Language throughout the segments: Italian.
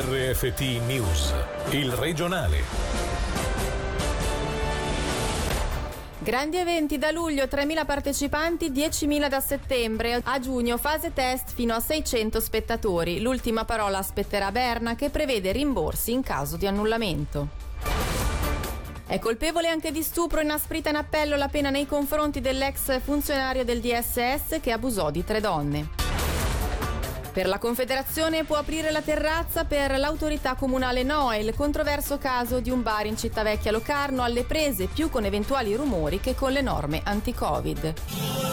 RFT News, il regionale. Grandi eventi da luglio, 3.000 partecipanti, 10.000 da settembre. A giugno fase test fino a 600 spettatori. L'ultima parola aspetterà Berna che prevede rimborsi in caso di annullamento. È colpevole anche di stupro inasprita in appello la pena nei confronti dell'ex funzionario del DSS che abusò di tre donne. Per la Confederazione può aprire la terrazza per l'autorità comunale Noe, il controverso caso di un bar in Cittavecchia Locarno alle prese più con eventuali rumori che con le norme anti-Covid.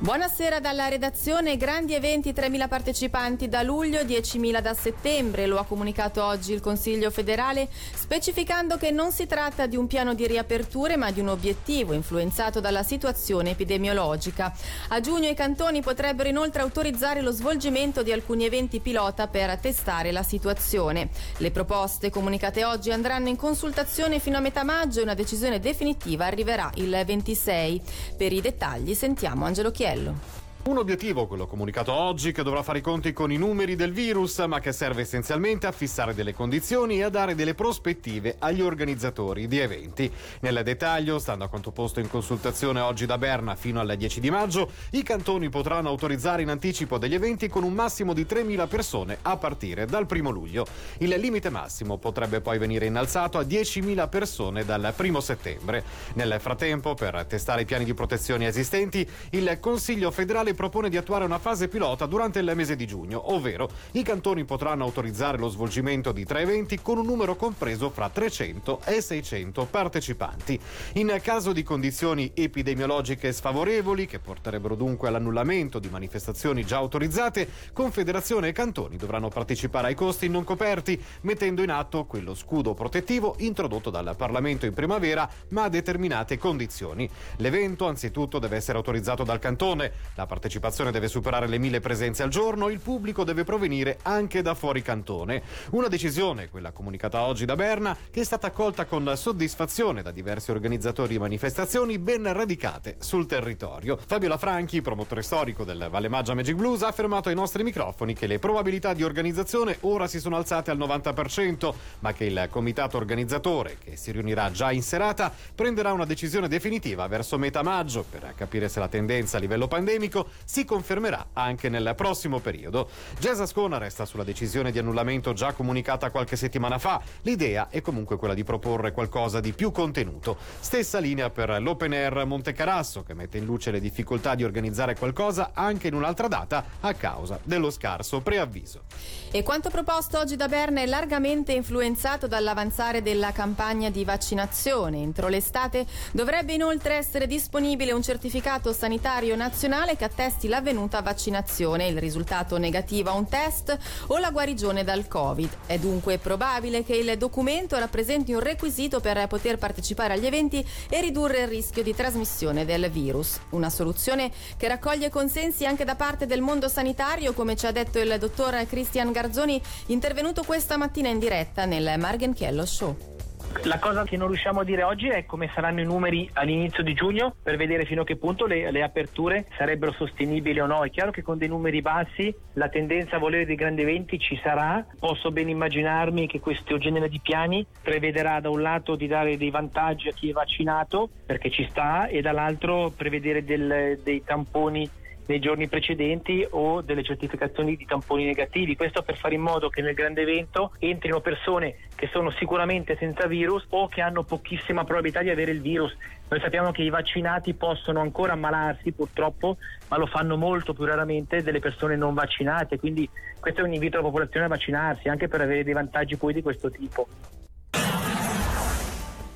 Buonasera dalla redazione, grandi eventi 3.000 partecipanti da luglio, 10.000 da settembre, lo ha comunicato oggi il Consiglio federale specificando che non si tratta di un piano di riaperture ma di un obiettivo influenzato dalla situazione epidemiologica. A giugno i cantoni potrebbero inoltre autorizzare lo svolgimento di alcuni eventi pilota per testare la situazione. Le proposte comunicate oggi andranno in consultazione fino a metà maggio e una decisione definitiva arriverà il 26. Per i dettagli sentiamo Angelo Chiesa. Mattiello. Un obiettivo, quello comunicato oggi, che dovrà fare i conti con i numeri del virus, ma che serve essenzialmente a fissare delle condizioni e a dare delle prospettive agli organizzatori di eventi. Nel dettaglio, stando a quanto posto in consultazione oggi da Berna fino al 10 di maggio, i cantoni potranno autorizzare in anticipo degli eventi con un massimo di 3.000 persone a partire dal 1 luglio. Il limite massimo potrebbe poi venire innalzato a 10.000 persone dal 1 settembre. Nel frattempo, per testare i piani di protezione esistenti, il Consiglio federale propone di attuare una fase pilota durante il mese di giugno, ovvero i cantoni potranno autorizzare lo svolgimento di tre eventi con un numero compreso fra 300 e 600 partecipanti. In caso di condizioni epidemiologiche sfavorevoli, che porterebbero dunque all'annullamento di manifestazioni già autorizzate, Confederazione e cantoni dovranno partecipare ai costi non coperti, mettendo in atto quello scudo protettivo introdotto dal Parlamento in primavera, ma a determinate condizioni. L'evento anzitutto deve essere autorizzato dal cantone, la partecipazione deve superare le mille presenze al giorno, il pubblico deve provenire anche da fuori cantone. Una decisione, quella comunicata oggi da Berna, che è stata accolta con soddisfazione da diversi organizzatori di manifestazioni ben radicate sul territorio. Fabio Lafranchi, promotore storico del Valle Maggia Magic Blues, ha affermato ai nostri microfoni che le probabilità di organizzazione ora si sono alzate al 90%, ma che il comitato organizzatore, che si riunirà già in serata, prenderà una decisione definitiva verso metà maggio per capire se la tendenza a livello pandemico si confermerà anche nel prossimo periodo. Jazz Ascona resta sulla decisione di annullamento già comunicata qualche settimana fa. L'idea è comunque quella di proporre qualcosa di più contenuto. Stessa linea per l'Open Air Monte Carasso, che mette in luce le difficoltà di organizzare qualcosa anche in un'altra data a causa dello scarso preavviso. E quanto proposto oggi da Berna è largamente influenzato dall'avanzare della campagna di vaccinazione. Entro l'estate dovrebbe inoltre essere disponibile un certificato sanitario nazionale che attesta attesti l'avvenuta vaccinazione, il risultato negativo a un test o la guarigione dal Covid. È dunque probabile che il documento rappresenti un requisito per poter partecipare agli eventi e ridurre il rischio di trasmissione del virus. Una soluzione che raccoglie consensi anche da parte del mondo sanitario, come ci ha detto il dottor Cristian Garzoni, intervenuto questa mattina in diretta nel Margenchiello Show. La cosa che non riusciamo a dire oggi è come saranno i numeri all'inizio di giugno per vedere fino a che punto le, le, aperture sarebbero sostenibili o no. È chiaro che con dei numeri bassi la tendenza a volere dei grandi eventi ci sarà. Posso ben immaginarmi che questo genere di piani prevederà da un lato di dare dei vantaggi a chi è vaccinato perché ci sta e dall'altro prevedere del, dei tamponi nei giorni precedenti o delle certificazioni di tamponi negativi. Questo per fare in modo che nel grande evento entrino persone che sono sicuramente senza virus o che hanno pochissima probabilità di avere il virus. Noi sappiamo che i vaccinati possono ancora ammalarsi purtroppo, ma lo fanno molto più raramente delle persone non vaccinate, quindi questo è un invito alla popolazione a vaccinarsi anche per avere dei vantaggi poi di questo tipo.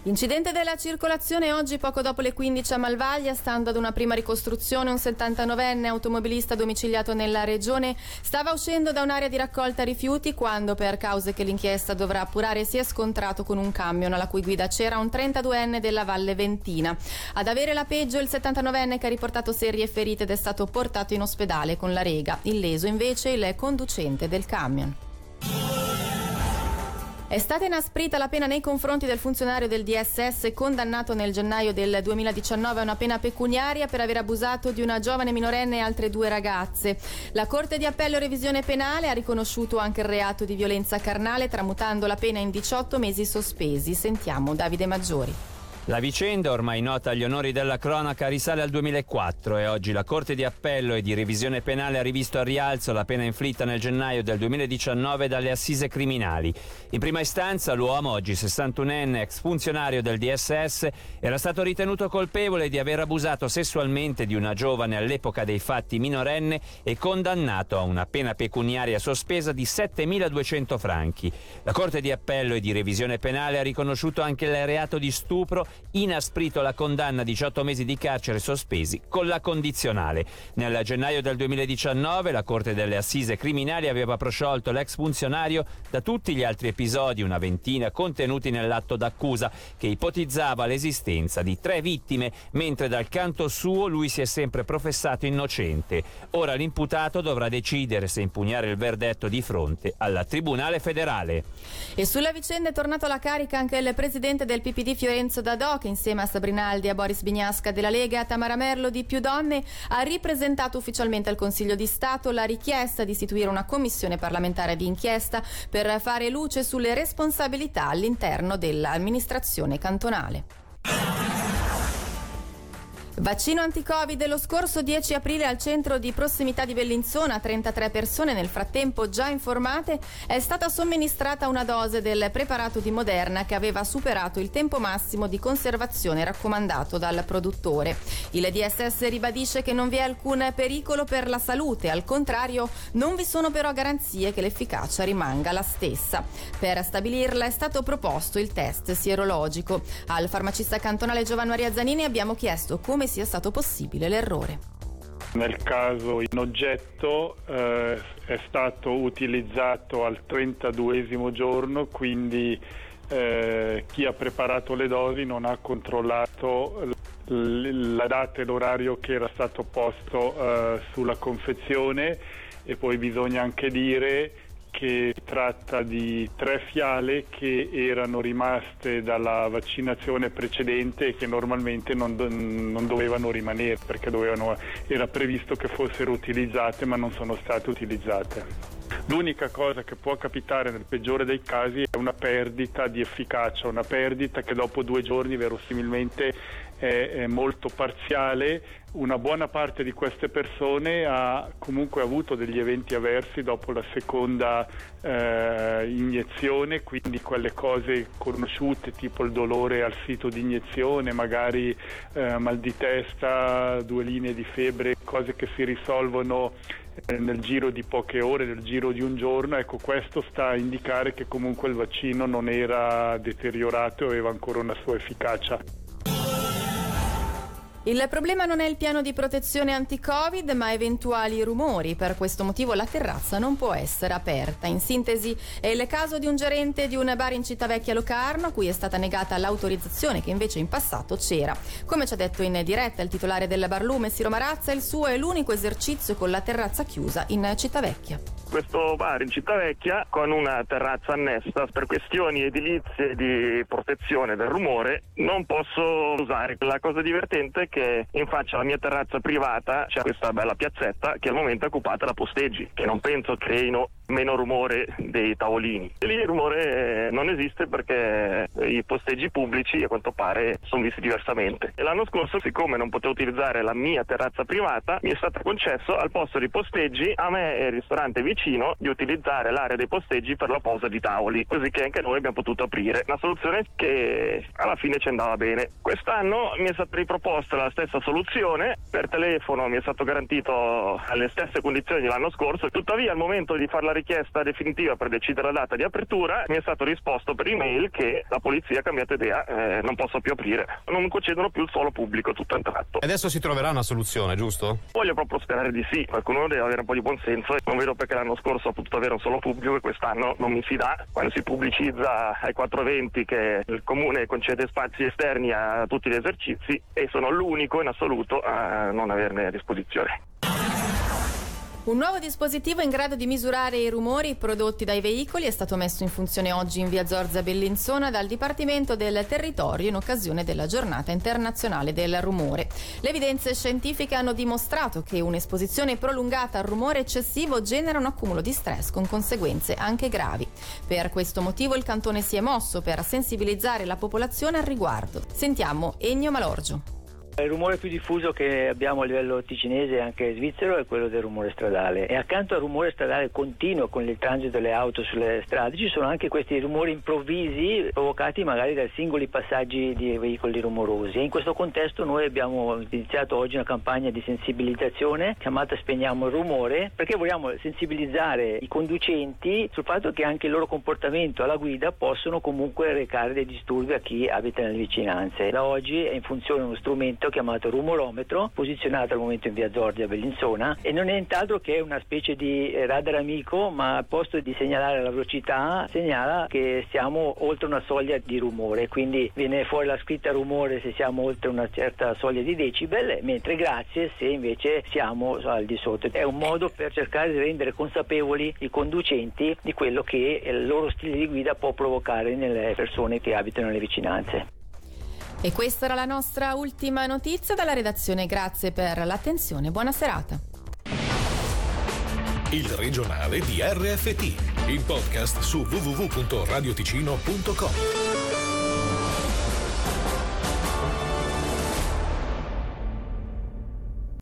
Incidente della circolazione oggi poco dopo le 15 a Malvaglia, stando ad una prima ricostruzione, un 79enne automobilista domiciliato nella regione stava uscendo da un'area di raccolta rifiuti quando, per cause che l'inchiesta dovrà appurare, si è scontrato con un camion alla cui guida c'era un 32enne della Valle Ventina. Ad avere la peggio il 79enne che ha riportato serie ferite ed è stato portato in ospedale con la rega. Illeso invece il conducente del camion. È stata inasprita la pena nei confronti del funzionario del DSS condannato nel gennaio del 2019 a una pena pecuniaria per aver abusato di una giovane minorenne e altre due ragazze. La Corte di Appello e Revisione Penale ha riconosciuto anche il reato di violenza carnale tramutando la pena in 18 mesi sospesi. Sentiamo Davide Maggiori. La vicenda, ormai nota agli onori della cronaca, risale al 2004 e oggi la Corte di Appello e di Revisione Penale ha rivisto a rialzo la pena inflitta nel gennaio del 2019 dalle assise criminali. In prima istanza l'uomo, oggi 61enne, ex funzionario del DSS, era stato ritenuto colpevole di aver abusato sessualmente di una giovane all'epoca dei fatti minorenne e condannato a una pena pecuniaria sospesa di 7.200 franchi. La Corte di Appello e di Revisione Penale ha riconosciuto anche il reato di stupro inasprito la condanna a 18 mesi di carcere sospesi con la condizionale. Nel gennaio del 2019 la Corte delle Assise Criminali aveva prosciolto l'ex funzionario da tutti gli altri episodi, una ventina contenuti nell'atto d'accusa, che ipotizzava l'esistenza di tre vittime, mentre dal canto suo lui si è sempre professato innocente. Ora l'imputato dovrà decidere se impugnare il verdetto di fronte alla Tribunale federale. E sulla vicenda è tornato alla carica anche il presidente del PPD Fiorenzo D'Adò Dado, che insieme a Sabrinaldi e a Boris Bignasca della Lega e a Tamara Merlo di Più Donne ha ripresentato ufficialmente al Consiglio di Stato la richiesta di istituire una commissione parlamentare di inchiesta per fare luce sulle responsabilità all'interno dell'amministrazione cantonale. Vaccino anti-Covid lo scorso 10 aprile al centro di prossimità di Bellinzona, 33 persone nel frattempo già informate, è stata somministrata una dose del preparato di Moderna che aveva superato il tempo massimo di conservazione raccomandato dal produttore. Il DSS ribadisce che non vi è alcun pericolo per la salute, al contrario non vi sono però garanzie che l'efficacia rimanga la stessa. Per stabilirla è stato proposto il test sierologico. Al farmacista cantonale Giovanni Maria Zanini abbiamo chiesto come come sia stato possibile l'errore. Nel caso in oggetto eh, è stato utilizzato al 32 giorno, quindi eh, chi ha preparato le dosi non ha controllato la data e l'orario che era stato posto eh, sulla confezione e poi bisogna anche dire che tratta di tre fiale che erano rimaste dalla vaccinazione precedente e che normalmente non, non dovevano rimanere perché dovevano, era previsto che fossero utilizzate ma non sono state utilizzate. L'unica cosa che può capitare nel peggiore dei casi è una perdita di efficacia, una perdita che dopo due giorni verosimilmente è, molto parziale. Una buona parte di queste persone ha comunque avuto degli eventi avversi dopo la seconda eh, iniezione, quindi quelle cose conosciute tipo il dolore al sito di iniezione, magari eh, mal di testa, due linee di febbre, cose che si risolvono eh, nel giro di poche ore, nel giro di un giorno, ecco questo sta a indicare che comunque il vaccino non era deteriorato e aveva ancora una sua efficacia. Il problema non è il piano di protezione anti-Covid, ma eventuali rumori. Per questo motivo la terrazza non può essere aperta. In sintesi, è il caso di un gerente di un bar in Cittavecchia Locarno, a cui è stata negata l'autorizzazione che invece in passato c'era. Come ci ha detto in diretta il titolare del barlume Siro Marazza, il suo è l'unico esercizio con la terrazza chiusa in Cittavecchia questo bar in Cittavecchia con una terrazza annessa per questioni edilizie di protezione del rumore non posso usare. La cosa divertente è che in faccia alla mia terrazza privata c'è questa bella piazzetta che al momento è occupata da posteggi che non penso creino meno rumore dei tavolini. E lì il rumore non esiste perché i posteggi pubblici a quanto pare sono visti diversamente. E l'anno scorso, siccome non potevo utilizzare la mia terrazza privata, mi è stato concesso al posto di posteggi a me e il ristorante vicino di utilizzare l'area dei posteggi per la posa di tavoli, così che anche noi abbiamo potuto aprire. Una soluzione che alla fine ci andava bene. Quest'anno mi è stata riproposta la stessa soluzione, per telefono mi è stato garantito alle stesse condizioni dell'anno scorso, tuttavia al momento di fare la richiesta definitiva per decidere la data di apertura mi è stato risposto per email che la polizia ha cambiato idea, eh, non posso più aprire. Non concedono più il suolo pubblico tutto un tratto. E adesso si troverà una soluzione, giusto? Voglio proprio sperare di sì, qualcuno deve avere un po' di buonsenso. Non vedo perché l'anno scorso ho potuto avere un solo pubblico e quest'anno non mi si dà. Quando si pubblicizza ai 420 che il comune concede spazi esterni a tutti gli esercizi e sono l'unico in assoluto a non averne a disposizione. Un nuovo dispositivo in grado di misurare i rumori prodotti dai veicoli è stato messo in funzione oggi in via Zorza Bellinzona dal Dipartimento del Territorio in occasione della giornata internazionale del rumore. Le evidenze scientifiche hanno dimostrato che un'esposizione prolungata al rumore eccessivo genera un accumulo di stress con conseguenze anche gravi. Per questo motivo il cantone si è mosso per sensibilizzare la popolazione al riguardo. Sentiamo Ennio Malorgio. Il rumore più diffuso che abbiamo a livello ticinese e anche svizzero è quello del rumore stradale e accanto al rumore stradale continuo con il transito delle auto sulle strade ci sono anche questi rumori improvvisi provocati magari da singoli passaggi di veicoli rumorosi e in questo contesto noi abbiamo iniziato oggi una campagna di sensibilizzazione chiamata Spegniamo il rumore perché vogliamo sensibilizzare i conducenti sul fatto che anche il loro comportamento alla guida possono comunque recare dei disturbi a chi abita nelle vicinanze. Da oggi è in funzione uno strumento strumento chiamato rumorometro, posizionato al momento in via Zordia Bellinzona e non è nient'altro che una specie di radar amico, ma al posto di segnalare la velocità segnala che siamo oltre una soglia di rumore, quindi viene fuori la scritta rumore se siamo oltre una certa soglia di decibel, mentre grazie se invece siamo al di sotto. È un modo per cercare di rendere consapevoli i conducenti di quello che il loro stile di guida può provocare nelle persone che abitano nelle vicinanze. E questa era la nostra ultima notizia dalla redazione. Grazie per l'attenzione. Buona serata. Il regionale di RFT, il podcast su www.radioticino.com.